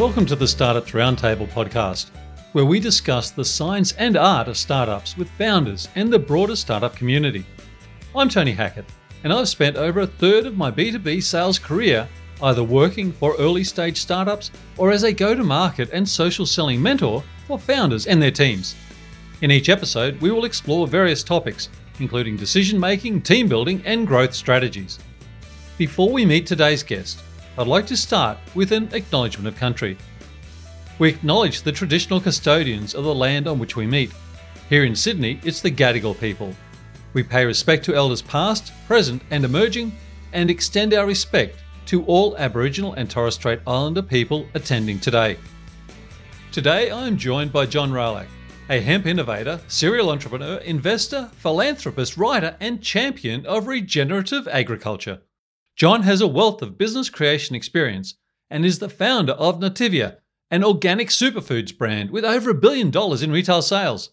Welcome to the Startups Roundtable podcast, where we discuss the science and art of startups with founders and the broader startup community. I'm Tony Hackett, and I've spent over a third of my B2B sales career either working for early stage startups or as a go to market and social selling mentor for founders and their teams. In each episode, we will explore various topics, including decision making, team building, and growth strategies. Before we meet today's guest, I'd like to start with an acknowledgement of country. We acknowledge the traditional custodians of the land on which we meet. Here in Sydney, it's the Gadigal people. We pay respect to elders past, present, and emerging, and extend our respect to all Aboriginal and Torres Strait Islander people attending today. Today, I am joined by John Roulac, a hemp innovator, serial entrepreneur, investor, philanthropist, writer, and champion of regenerative agriculture. John has a wealth of business creation experience and is the founder of Nutiva, an organic superfoods brand with over a billion dollars in retail sales.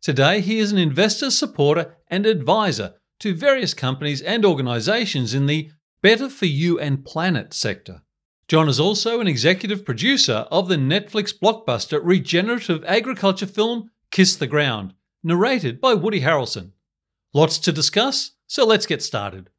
Today, he is an investor, supporter, and advisor to various companies and organizations in the better for you and planet sector. John is also an executive producer of the Netflix blockbuster regenerative agriculture film Kiss the Ground, narrated by Woody Harrelson. Lots to discuss, so let's get started.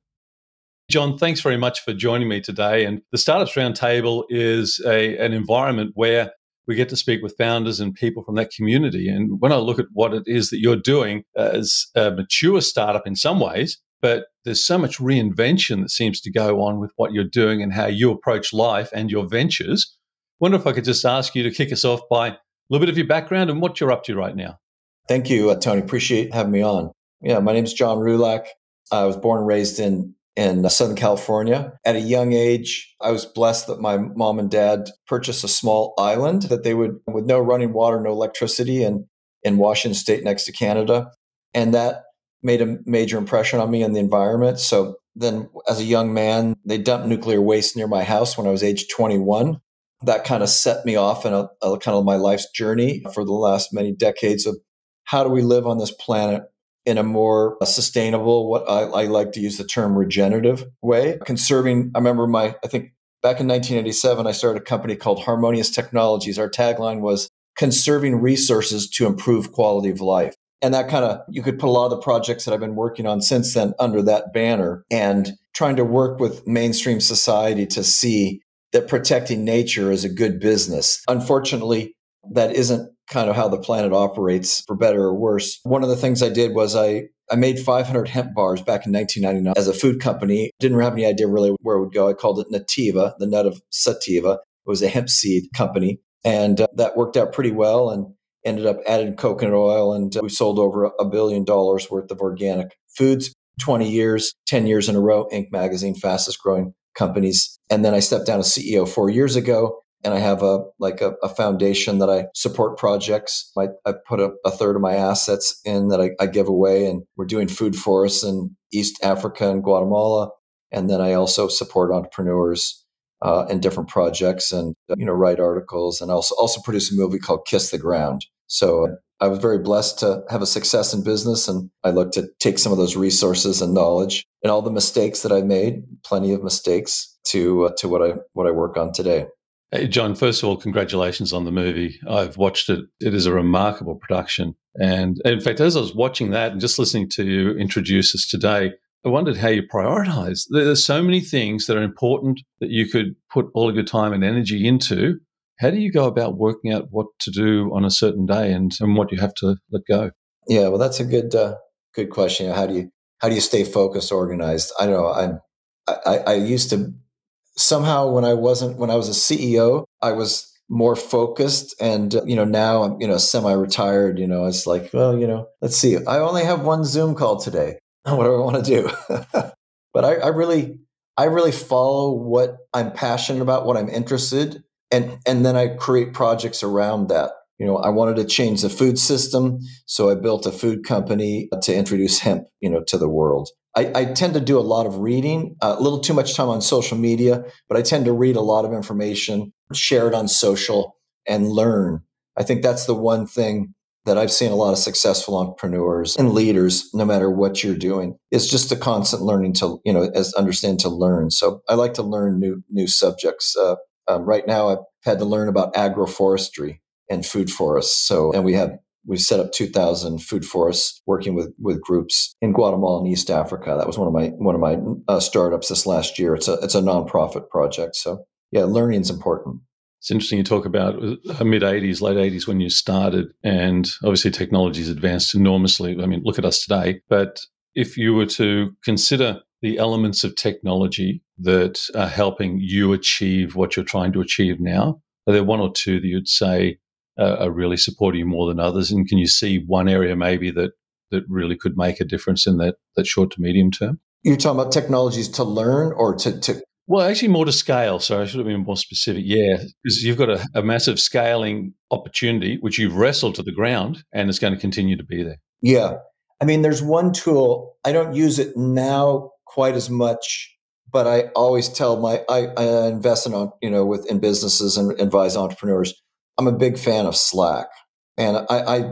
John, thanks very much for joining me today. And the Startups Roundtable is a, an environment where we get to speak with founders and people from that community. And when I look at what it is that you're doing as a mature startup in some ways, but there's so much reinvention that seems to go on with what you're doing and how you approach life and your ventures. Wonder if I could just ask you to kick us off by a little bit of your background and what you're up to right now. Thank you, uh, Tony. Appreciate having me on. Yeah, my name is John Roulac. I was born and raised in in Southern California. At a young age, I was blessed that my mom and dad purchased a small island that they would, with no running water, no electricity, and in Washington State next to Canada. And that made a major impression on me and the environment. So then, as a young man, they dumped nuclear waste near my house when I was age 21. That kind of set me off in a, a kind of my life's journey for the last many decades of how do we live on this planet in a more sustainable, what I, I, like to use the term regenerative way. Conserving, I remember my, I think back in 1987, I started a company called Harmonious Technologies. Our tagline was conserving resources to improve quality of life. And that kind of, you could put a lot of the projects that I've been working on since then under that banner and trying to work with mainstream society to see that protecting nature is a good business. Unfortunately, that isn't kind of how the planet operates for better or worse. One of the things I did was I I made 500 hemp bars back in 1999 as a food company. Didn't have any idea really where it would go. I called it Nutiva, the nut of sativa. It was a hemp seed company. And uh, that worked out pretty well and ended up adding coconut oil. And uh, we sold over a billion dollars worth of organic foods, 20 years, 10 years in a row, Inc. magazine, fastest growing companies. And then I stepped down as CEO four years ago and I have a like a, a foundation that I support projects. I, I put a, a, third of my assets in that I, I, give away, and we're doing food forests in East Africa and Guatemala. And then I also support entrepreneurs uh, in different projects, and you know write articles, and also also produce a movie called Kiss the Ground. So I was very blessed to have a success in business, and I look to take some of those resources and knowledge and all the mistakes that I made, plenty of mistakes, to uh, to what I what I work on today. Hey, John, first of all, congratulations on the movie. I've watched it. It is a remarkable production. And in fact, as I was watching that and just listening to you introduce us today, I wondered how you prioritize. There's so many things that are important that you could put all of your time and energy into. How do you go about working out what to do on a certain day and, and what you have to let go? Yeah, well, that's a good uh, good question. How do you how do you stay focused, organized? I don't know. I'm I, I used to somehow when I wasn't when I was a CEO, I was more focused and uh, you know now I'm you know semi-retired you know it's like well you know let's see. I only have one Zoom call today. What do I want to do? But I, I really I really follow what I'm passionate about what I'm interested and and then I create projects around that. You know, I wanted to change the food system, so I built a food company to introduce hemp, you know, to the world. I, I tend to do a lot of reading, a little too much time on social media, but I tend to read a lot of information, share it on social, and learn. I think that's the one thing that I've seen a lot of successful entrepreneurs and leaders, no matter what you're doing, it's just a constant learning to, you know, as understand to learn. So I like to learn new new subjects. Uh, Um, right now, I've had to learn about agroforestry and food forests. So, and we have we've set up 2,000 food forests working with with groups in Guatemala and East Africa. That was one of my one of my uh, startups this last year. It's a it's a nonprofit project. So, yeah, learning is important. It's interesting you talk about uh, mid 80s, late 80s when you started, and obviously technology's advanced enormously. I mean, look at us today. But if you were to consider the elements of technology that are helping you achieve what you're trying to achieve now, are there one or two that you'd say uh, are really supporting you more than others? And can you see one area maybe that that really could make a difference in that that short to medium term? You're talking about technologies to learn or to, to well, actually, more to scale. So I should have been more specific. Yeah, because you've got a, a, massive scaling opportunity, which you've wrestled to the ground, and it's going to continue to be there. Yeah. I mean, there's one tool, I don't use it now quite as much, but I always tell my, I, I invest in, you know, with in businesses and advise entrepreneurs. I'm a big fan of Slack. And I, I,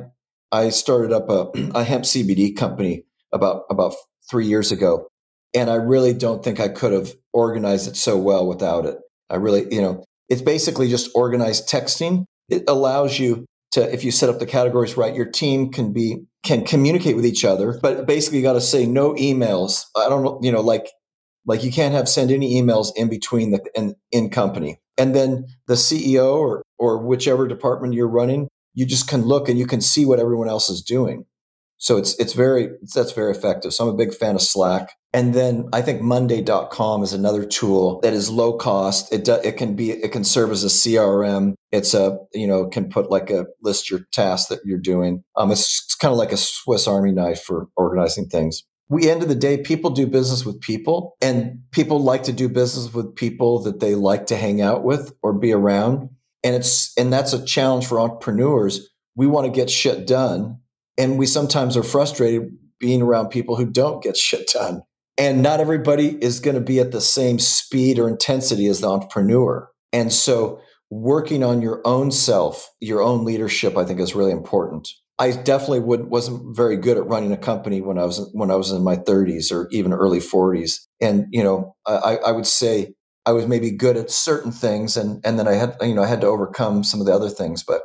I started up a, a hemp CBD company about, about three years ago and I really don't think I could have organized it so well without it. I really, you know, it's basically just organized texting. It allows you to, if you set up the categories right, your team can be, can communicate with each other, but basically you got to say no emails. I don't know, you know, like, like you can't have send any emails in between the in, in company. And then the CEO or, or whichever department you're running, you just can look and you can see what everyone else is doing. So it's it's very that's very effective. So I'm a big fan of Slack. And then I think Monday.com is another tool that is low cost. It do, it can be it can serve as a CRM. It's a you know can put like a list your tasks that you're doing. Um, it's, it's kind of like a Swiss Army knife for organizing things. We end of the day, people do business with people, and people like to do business with people that they like to hang out with or be around. And it's and that's a challenge for entrepreneurs. We want to get shit done and we sometimes are frustrated being around people who don't get shit done. And not everybody is going to be at the same speed or intensity as the entrepreneur. And so working on your own self, your own leadership, I think is really important. I definitely would, wasn't very good at running a company when I was when I was in my 30s or even early 40s. And you know, I, I would say I was maybe good at certain things, and and then I had you know I had to overcome some of the other things. But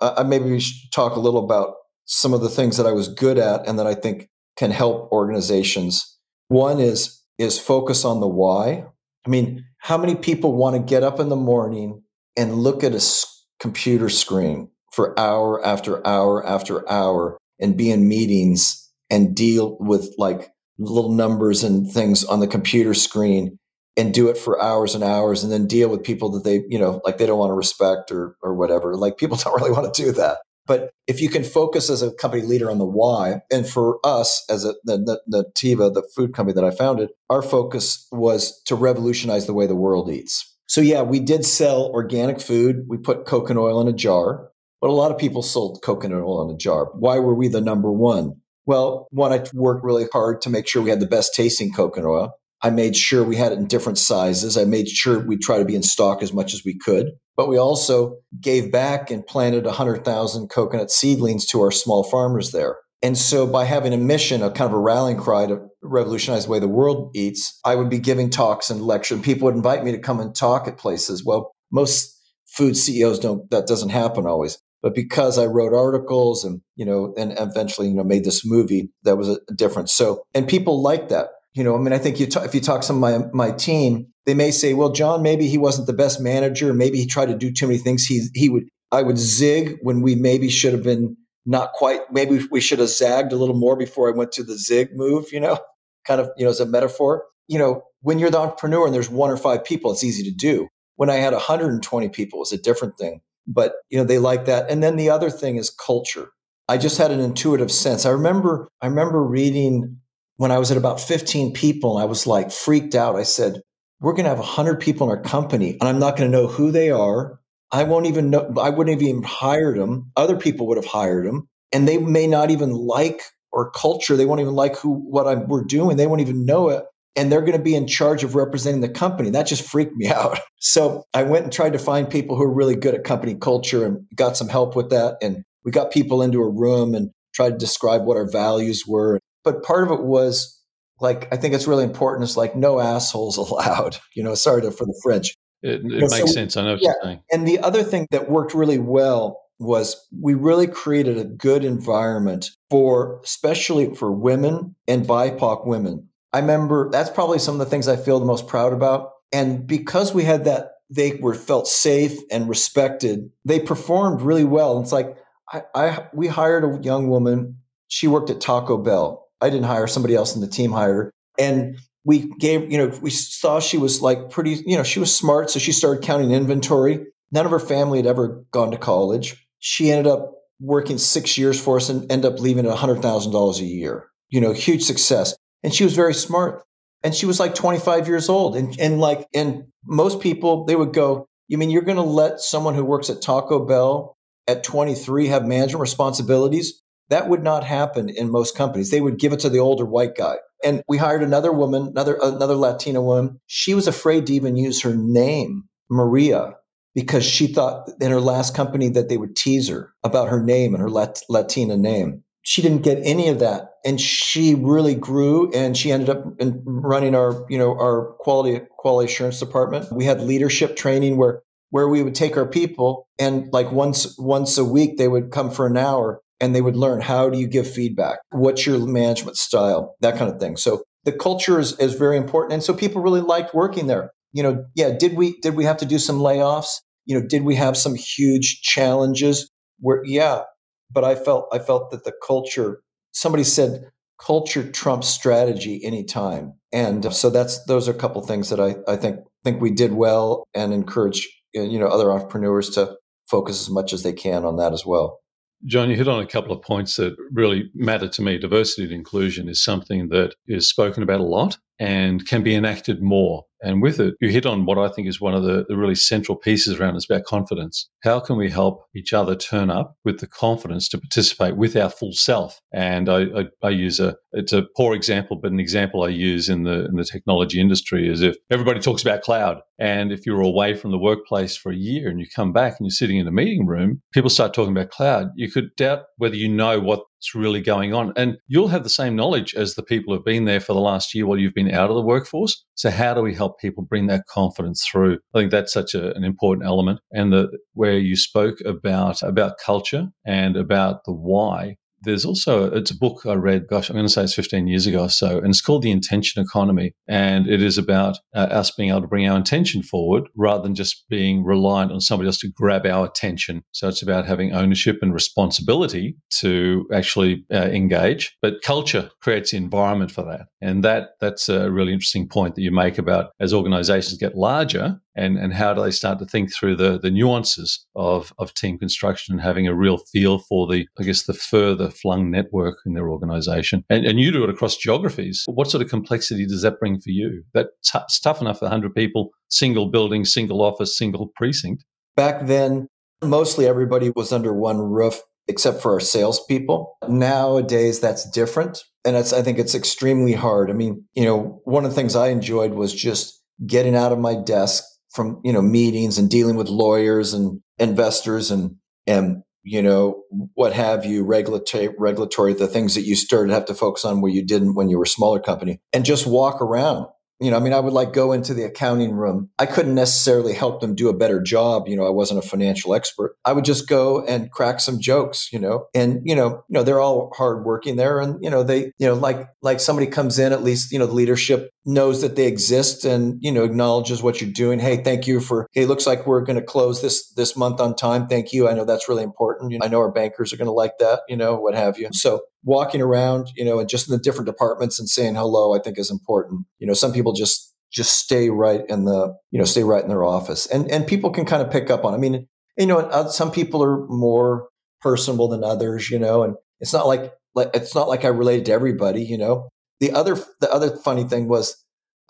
uh, maybe we should talk a little about some of the things that I was good at and that I think can help organizations. One is is focus on the why. I mean, how many people want to get up in the morning and look at a computer screen for hour after hour after hour and be in meetings and deal with like little numbers and things on the computer screen and do it for hours and hours and then deal with people that they, you know, like they don't want to respect or or whatever. Like people don't really want to do that. But if you can focus as a company leader on the why, and for us as a, the, the, the Tiva, the food company that I founded, our focus was to revolutionize the way the world eats. So yeah, we did sell organic food. We put coconut oil in a jar, but a lot of people sold coconut oil in a jar. Why were we the number one? Well, one, I worked really hard to make sure we had the best tasting coconut oil. I made sure we had it in different sizes. I made sure we try to be in stock as much as we could. But we also gave back and planted 100,000 coconut seedlings to our small farmers there. And so by having a mission, a kind of a rallying cry to revolutionize the way the world eats, I would be giving talks and lectures. People would invite me to come and talk at places. Well, most food CEOs don't, that doesn't happen always. But because I wrote articles and, you know, and eventually, you know, made this movie, that was a difference. So, and people like that. You know, I mean, I think you t- if you talk to some of my, my team, they may say, well, John, maybe he wasn't the best manager. Maybe he tried to do too many things. He, he would, I would zig when we maybe should have been not quite, maybe we should have zagged a little more before I went to the zig move, you know, kind of, you know, as a metaphor. You know, when you're the entrepreneur and there's one or five people, it's easy to do. When I had 120 people, it's a different thing. But, you know, they like that. And then the other thing is culture. I just had an intuitive sense. I remember, I remember reading when I was at about 15 people, I was like freaked out. I said, we're going to have 100 people in our company and I'm not going to know who they are. I won't even know, I wouldn't have even hired them. Other people would have hired them and they may not even like our culture. They won't even like who, what I'm, we're doing. They won't even know it. And they're going to be in charge of representing the company. That just freaked me out. So I went and tried to find people who are really good at company culture and got some help with that. And we got people into a room and tried to describe what our values were but part of it was like I think it's really important. It's like no assholes allowed. You know, sorry to, for the French, It, it makes so, sense. I know what yeah. you're saying. And the other thing that worked really well was we really created a good environment for, especially for women and BIPOC women. I remember that's probably some of the things I feel the most proud about. And because we had that, they were felt safe and respected. They performed really well. And it's like I, I we hired a young woman. She worked at Taco Bell. I didn't hire somebody else in the team hired. And we gave, you know, we saw she was like pretty, you know, she was smart. So she started counting inventory. None of her family had ever gone to college. She ended up working six years for us and end up leaving at $100,000 a year. You know, huge success. And she was very smart. And she was like 25 years old. And, and like, and most people, they would go, You mean you're going to let someone who works at Taco Bell at 23 have management responsibilities? That would not happen in most companies. They would give it to the older white guy. And we hired another woman, another another Latina woman. She was afraid to even use her name, Maria, because she thought in her last company that they would tease her about her name and her Lat- Latina name. She didn't get any of that, and she really grew. And she ended up in running our, you know, our quality quality assurance department. We had leadership training where where we would take our people and like once once a week they would come for an hour and they would learn how do you give feedback? What's your management style? That kind of thing. So the culture is, is very important and so people really liked working there. You know yeah did we did we have to do some layoffs? You know did we have some huge challenges? Where yeah but i felt i felt that the culture somebody said culture trumps strategy anytime. And uh, so that's those are a couple things that i i think think we did well and encourage uh, you know other entrepreneurs to focus as much as they can on that as well. John, you hit on a couple of points that really matter to me. Diversity and inclusion is something that is spoken about a lot and can be enacted more. And with it, you hit on what I think is one of the, the really central pieces around is about confidence. How can we help each other turn up with the confidence to participate with our full self? And I, I, I, use a it's a poor example, but an example I use in the in the technology industry is if everybody talks about cloud, and if you're away from the workplace for a year and you come back and you're sitting in a meeting room, people start talking about cloud. You could doubt whether you know what what's really going on. And you'll have the same knowledge as the people who've been there for the last year while you've been out of the workforce. So how do we help people bring that confidence through? I think that's such a, an important element. And the where you spoke about about culture and about the why there's also it's a book I read. Gosh, I'm going to say it's 15 years ago or so, and it's called The Intention Economy, and it is about uh, us being able to bring our intention forward rather than just being reliant on somebody else to grab our attention. So it's about having ownership and responsibility to actually uh, engage, but culture creates the environment for that, and that that's a really interesting point that you make about as organisations get larger, and, and how do they start to think through the, the nuances of, of team construction and having a real feel for the, I guess, the further flung network in their organization. And, and you do it across geographies. What sort of complexity does that bring for you? That's tough enough for 100 people, single building, single office, single precinct. Back then, mostly everybody was under one roof except for our salespeople. Nowadays, that's different. And it's, I think it's extremely hard. I mean, you know, one of the things I enjoyed was just getting out of my desk, from you know meetings and dealing with lawyers and investors and and you know what have you regulatory regulatory the things that you started have to focus on where you didn't when you were a smaller company and just walk around you know, I mean, I would like go into the accounting room. I couldn't necessarily help them do a better job. You know, I wasn't a financial expert. I would just go and crack some jokes, you know, and, you know, you know, they're all hardworking there. And, you know, they, you know, like, like somebody comes in, at least, you know, the leadership knows that they exist and, you know, acknowledges what you're doing. Hey, thank you for, hey, it looks like we're going to close this, this month on time. Thank you. I know that's really important. You know, I know our bankers are going to like that, you know, what have you. So walking around, you know, and just in the different departments and saying hello, I think is important. You know, some people just just stay right in the, you know, stay right in their office, and and people can kind of pick up on. I mean, you know, uh, some people are more personable than others, you know, and it's not like like it's not like I related to everybody, you know. The other the other funny thing was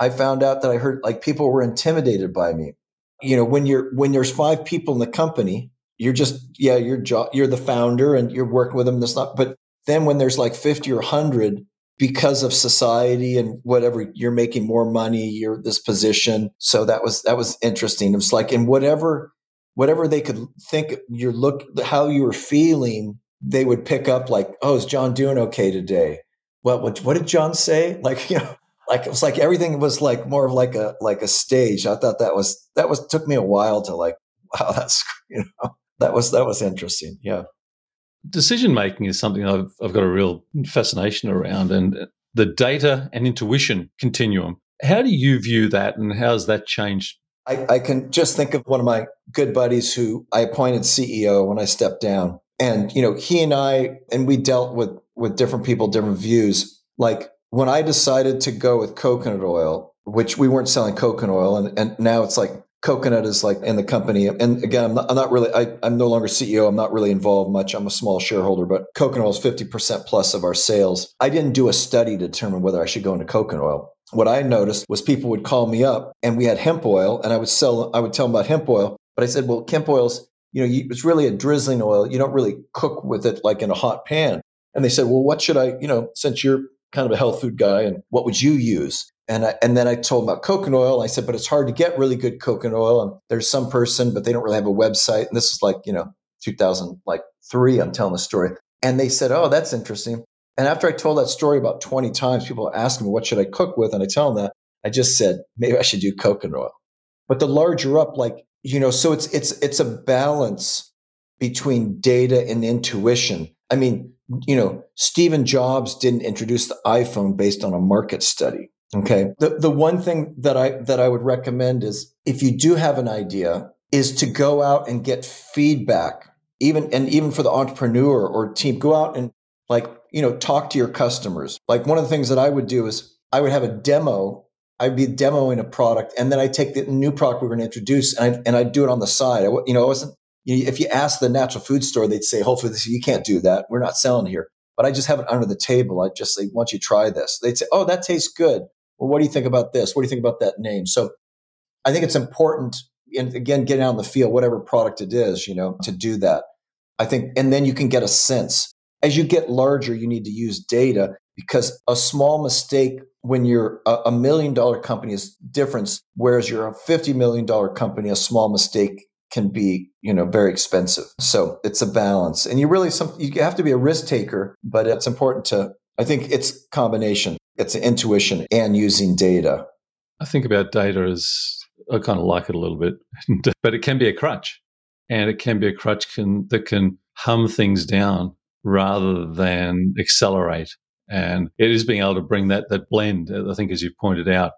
I found out that I heard like people were intimidated by me. You know, when you're when there's five people in the company, you're just yeah, you're jo- you're the founder and you're working with them. That's not, but then when there's like 50 or 100, because of society and whatever, you're making more money, you're this position. So that was, that was interesting. It was like, in whatever, whatever they could think you look, how you were feeling, they would pick up like, oh, is John doing okay today? What, what, what did John say? Like, you know, like it was like everything was like more of like a like a stage. I thought that was that was took me a while to like wow that's you know that was that was interesting. Yeah. Decision making is something I've I've got a real fascination around and the data and intuition continuum. How do you view that and how's that changed? I, I can just think of one of my good buddies who I appointed CEO when I stepped down. And, you know, he and I, and we dealt with with different people, different views. Like when I decided to go with coconut oil, which we weren't selling coconut oil, and, and now it's like coconut is like in the company. And again, I'm not, I'm not really, I, am no longer CEO. I'm not really involved much. I'm a small shareholder, but coconut oil is 50% plus of our sales. I didn't do a study to determine whether I should go into coconut oil. What I noticed was people would call me up and we had hemp oil and I would sell, I would tell them about hemp oil. But I said, well, hemp oil's, you know, it's really a drizzling oil. You don't really cook with it like in a hot pan. And they said, well, what should I, you know, since you're kind of a health food guy and what would you use? And I, and then I told them about coconut oil. I said, but it's hard to get really good coconut oil. And there's some person, but they don't really have a website. And this is like, you know, 2000, like three, I'm telling the story. And they said, oh, that's interesting. And after I told that story about 20 times, people asked me, what should I cook with? And I tell them that I just said, maybe I should do coconut oil. But the larger up, like, you know, so it's, it's, it's a balance between data and intuition. I mean, you know, Stephen Jobs didn't introduce the iPhone based on a market study. Okay. The the one thing that I that I would recommend is if you do have an idea, is to go out and get feedback. Even and even for the entrepreneur or team, go out and like, you know, talk to your customers. Like one of the things that I would do is I would have a demo. I'd be demoing a product and then I take the new product we are going to introduce and I and I do it on the side. I, you know, I wasn't if you ask the natural food store, they'd say, hopefully you can't do that. We're not selling here. But I just have it under the table. I just say, why don't you try this? They'd say, oh, that tastes good. Well, what do you think about this? What do you think about that name? So I think it's important, and again, getting out in the field, whatever product it is, you know, to do that. I think, and then you can get a sense. As you get larger, you need to use data because a small mistake when you're a, million dollar company is difference, whereas you're a $50 million company, a small mistake can be you know very expensive. So it's a balance. And you really some you have to be a risk taker but it's important to i think it's combination. It's intuition and using data. I think about data as i kind of like it a little bit but it can be a crutch. And it can be a crutch can, that can hum things down rather than accelerate. And it is being able to bring that that blend i think as you pointed out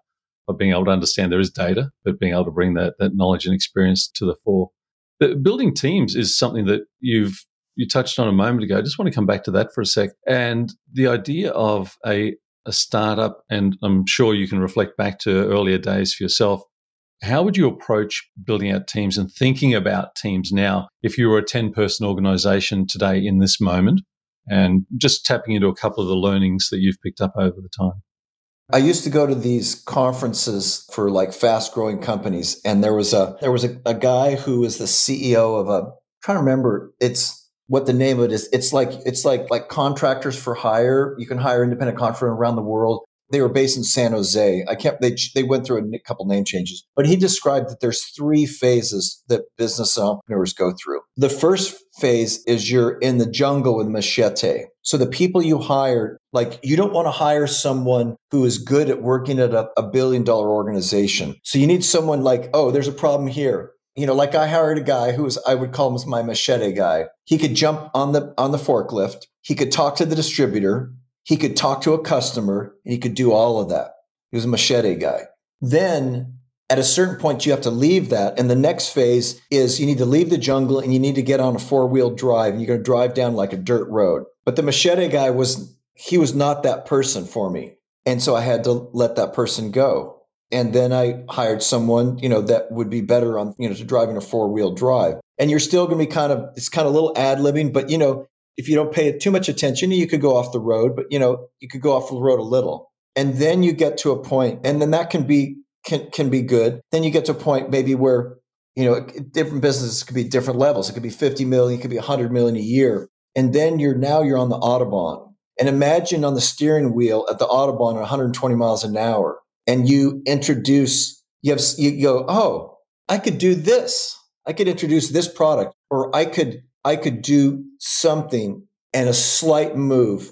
of being able to understand there is data, but being able to bring that that knowledge and experience to the fore. Building teams is something that you've you touched on a moment ago. I just want to come back to that for a sec. And the idea of a a startup, and I'm sure you can reflect back to earlier days for yourself. How would you approach building out teams and thinking about teams now if you were a 10 person organization today in this moment? And just tapping into a couple of the learnings that you've picked up over the time. I used to go to these conferences for like fast growing companies. And there was a, there was a, a guy who was the CEO of a, I'm trying to remember, it's what the name of it is. It's like, it's like, like contractors for hire. You can hire independent contractors around the world. They were based in San Jose. I can't, they, they went through a couple name changes, but he described that there's three phases that business entrepreneurs go through. The first phase is you're in the jungle with machete. So the people you hire, like you don't want to hire someone who is good at working at a, a billion dollar organization. So you need someone like, oh, there's a problem here you know like i hired a guy who was i would call him my machete guy he could jump on the on the forklift he could talk to the distributor he could talk to a customer and he could do all of that. He was a machete guy. Then at a certain point, you have to leave that. And the next phase is you need to leave the jungle and you need to get on a four wheel drive and you're going to drive down like a dirt road. But the machete guy was, he was not that person for me. And so I had to let that person go. And then I hired someone, you know, that would be better on, you know, to driving a four wheel drive. And you're still going to be kind of, it's kind of a little ad libbing, but you know, if you don't pay too much attention, you could go off the road, but you know, you could go off the road a little. And then you get to a point, and then that can be can can be good. Then you get to a point maybe where, you know, different businesses could be different levels. It could be 50 million, it could be 100 million a year. And then you're now you're on the Autobahn. And imagine on the steering wheel at the Autobahn at 120 miles an hour, and you introduce, you have, you go, oh, I could do this. I could introduce this product, or I could I could do something and a slight move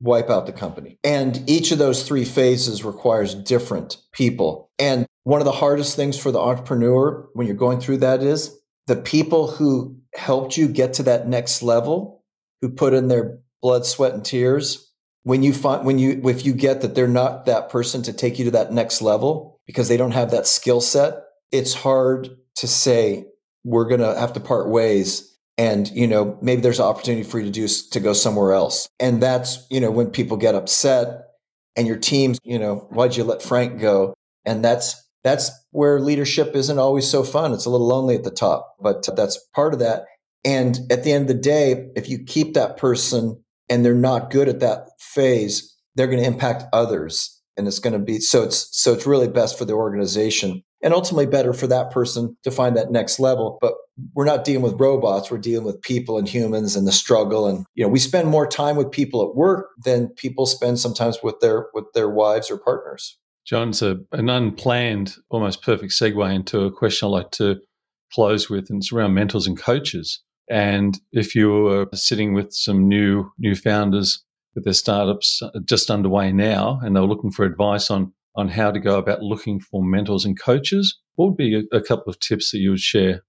wipe out the company. And each of those three phases requires different people. And one of the hardest things for the entrepreneur when you're going through that is the people who helped you get to that next level, who put in their blood, sweat, and tears. When you find, when you, if you get that they're not that person to take you to that next level because they don't have that skill set, it's hard to say, we're going to have to part ways and you know maybe there's an opportunity for you to do to go somewhere else. And that's you know when people get upset and your teams you know why'd you let frank go? And that's that's where leadership isn't always so fun. It's a little lonely at the top but uh, that's part of that and at the end of the day if you keep that person and they're not good at that phase they're going to impact others. And it's going to be so it's so it's really best for the organization and ultimately better for that person to find that next level. But we're not dealing with robots we're dealing with people and humans and the struggle. And you know we spend more time with people at work than people spend sometimes with their with their wives or partners. John's a, an unplanned almost perfect segue into a question i like to close with and it's around mentors and coaches and if you were sitting with some new new founders with their startups uh, just underway now and they're looking for advice on on how to go about looking for mentors and coaches what would be a, a couple of tips that you would share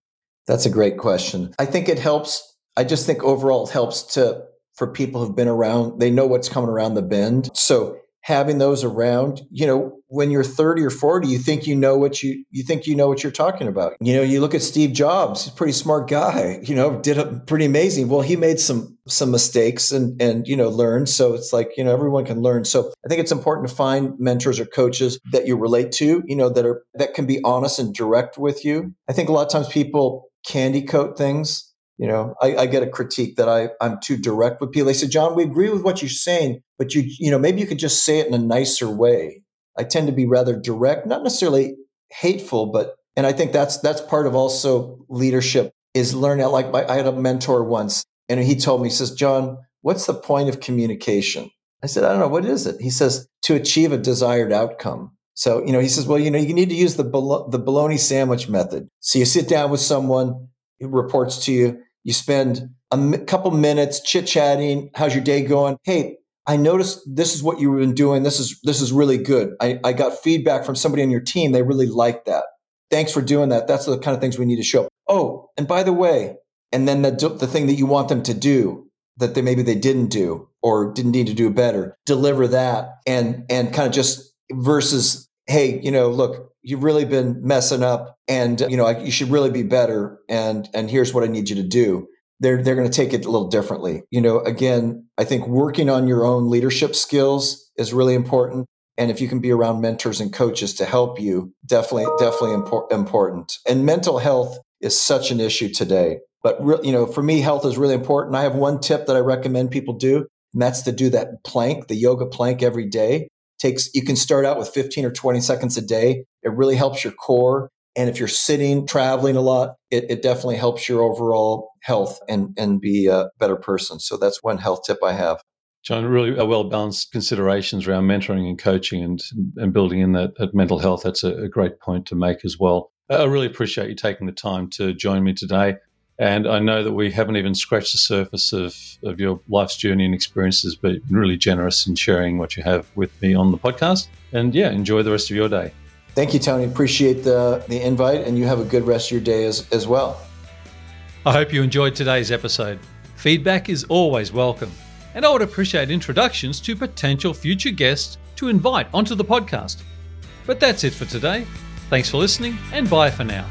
that's a great question. I think it helps. I just think overall it helps to for people who've been around, they know what's coming around the bend. So having those around, you know, when you're 30 or 40, you think you know what you you think you know what you're talking about. You know, you look at Steve Jobs, he's a pretty smart guy, you know, did a pretty amazing. Well, he made some some mistakes and and you know, learned. So it's like, you know, everyone can learn. So I think it's important to find mentors or coaches that you relate to, you know, that are that can be honest and direct with you. I think a lot of times people candy coat things. You know, I, I, get a critique that I, I'm too direct with people. They say, John, we agree with what you're saying, but you, you know, maybe you could just say it in a nicer way. I tend to be rather direct, not necessarily hateful, but and I think that's that's part of also leadership is learning. Like my, I had a mentor once, and he told me, he says, John, what's the point of communication? I said, I don't know, what is it? He says, to achieve a desired outcome. So, you know, he says, well, you know, you need to use the, the bologna sandwich method. So you sit down with someone who reports to you, you spend a m- couple minutes chit chatting. How's your day going? Hey, I noticed this is what you've been doing. This is, this is really good. I, I got feedback from somebody on your team. They really like that. Thanks for doing that. That's the kind of things we need to show. Oh, and by the way, and then the, the thing that you want them to do that they maybe they didn't do or didn't need to do better, deliver that and, and kind of just versus hey, you know, look, you've really been messing up and, you know, you should really be better. And, and here's what I need you to do. They're, they're going to take it a little differently. You know, again, I think working on your own leadership skills is really important. And if you can be around mentors and coaches to help you, definitely, definitely impor- important. And mental health is such an issue today. But, re- you know, for me, health is really important. I have one tip that I recommend people do, and that's to do that plank, the yoga plank every day takes you can start out with 15 or 20 seconds a day it really helps your core and if you're sitting traveling a lot it, it definitely helps your overall health and and be a better person so that's one health tip i have John, really uh, a well balanced considerations around mentoring and coaching and and building in that, that mental health. That's a, a, great point to make as well. I really appreciate you taking the time to join me today. And I know that we haven't even scratched the surface of, of your life's journey and experiences, but you've been really generous in sharing what you have with me on the podcast. And yeah, enjoy the rest of your day. Thank you, Tony. Appreciate the, the invite, and you have a good rest of your day as, as well. I hope you enjoyed today's episode. Feedback is always welcome, and I would appreciate introductions to potential future guests to invite onto the podcast. But that's it for today. Thanks for listening, and bye for now.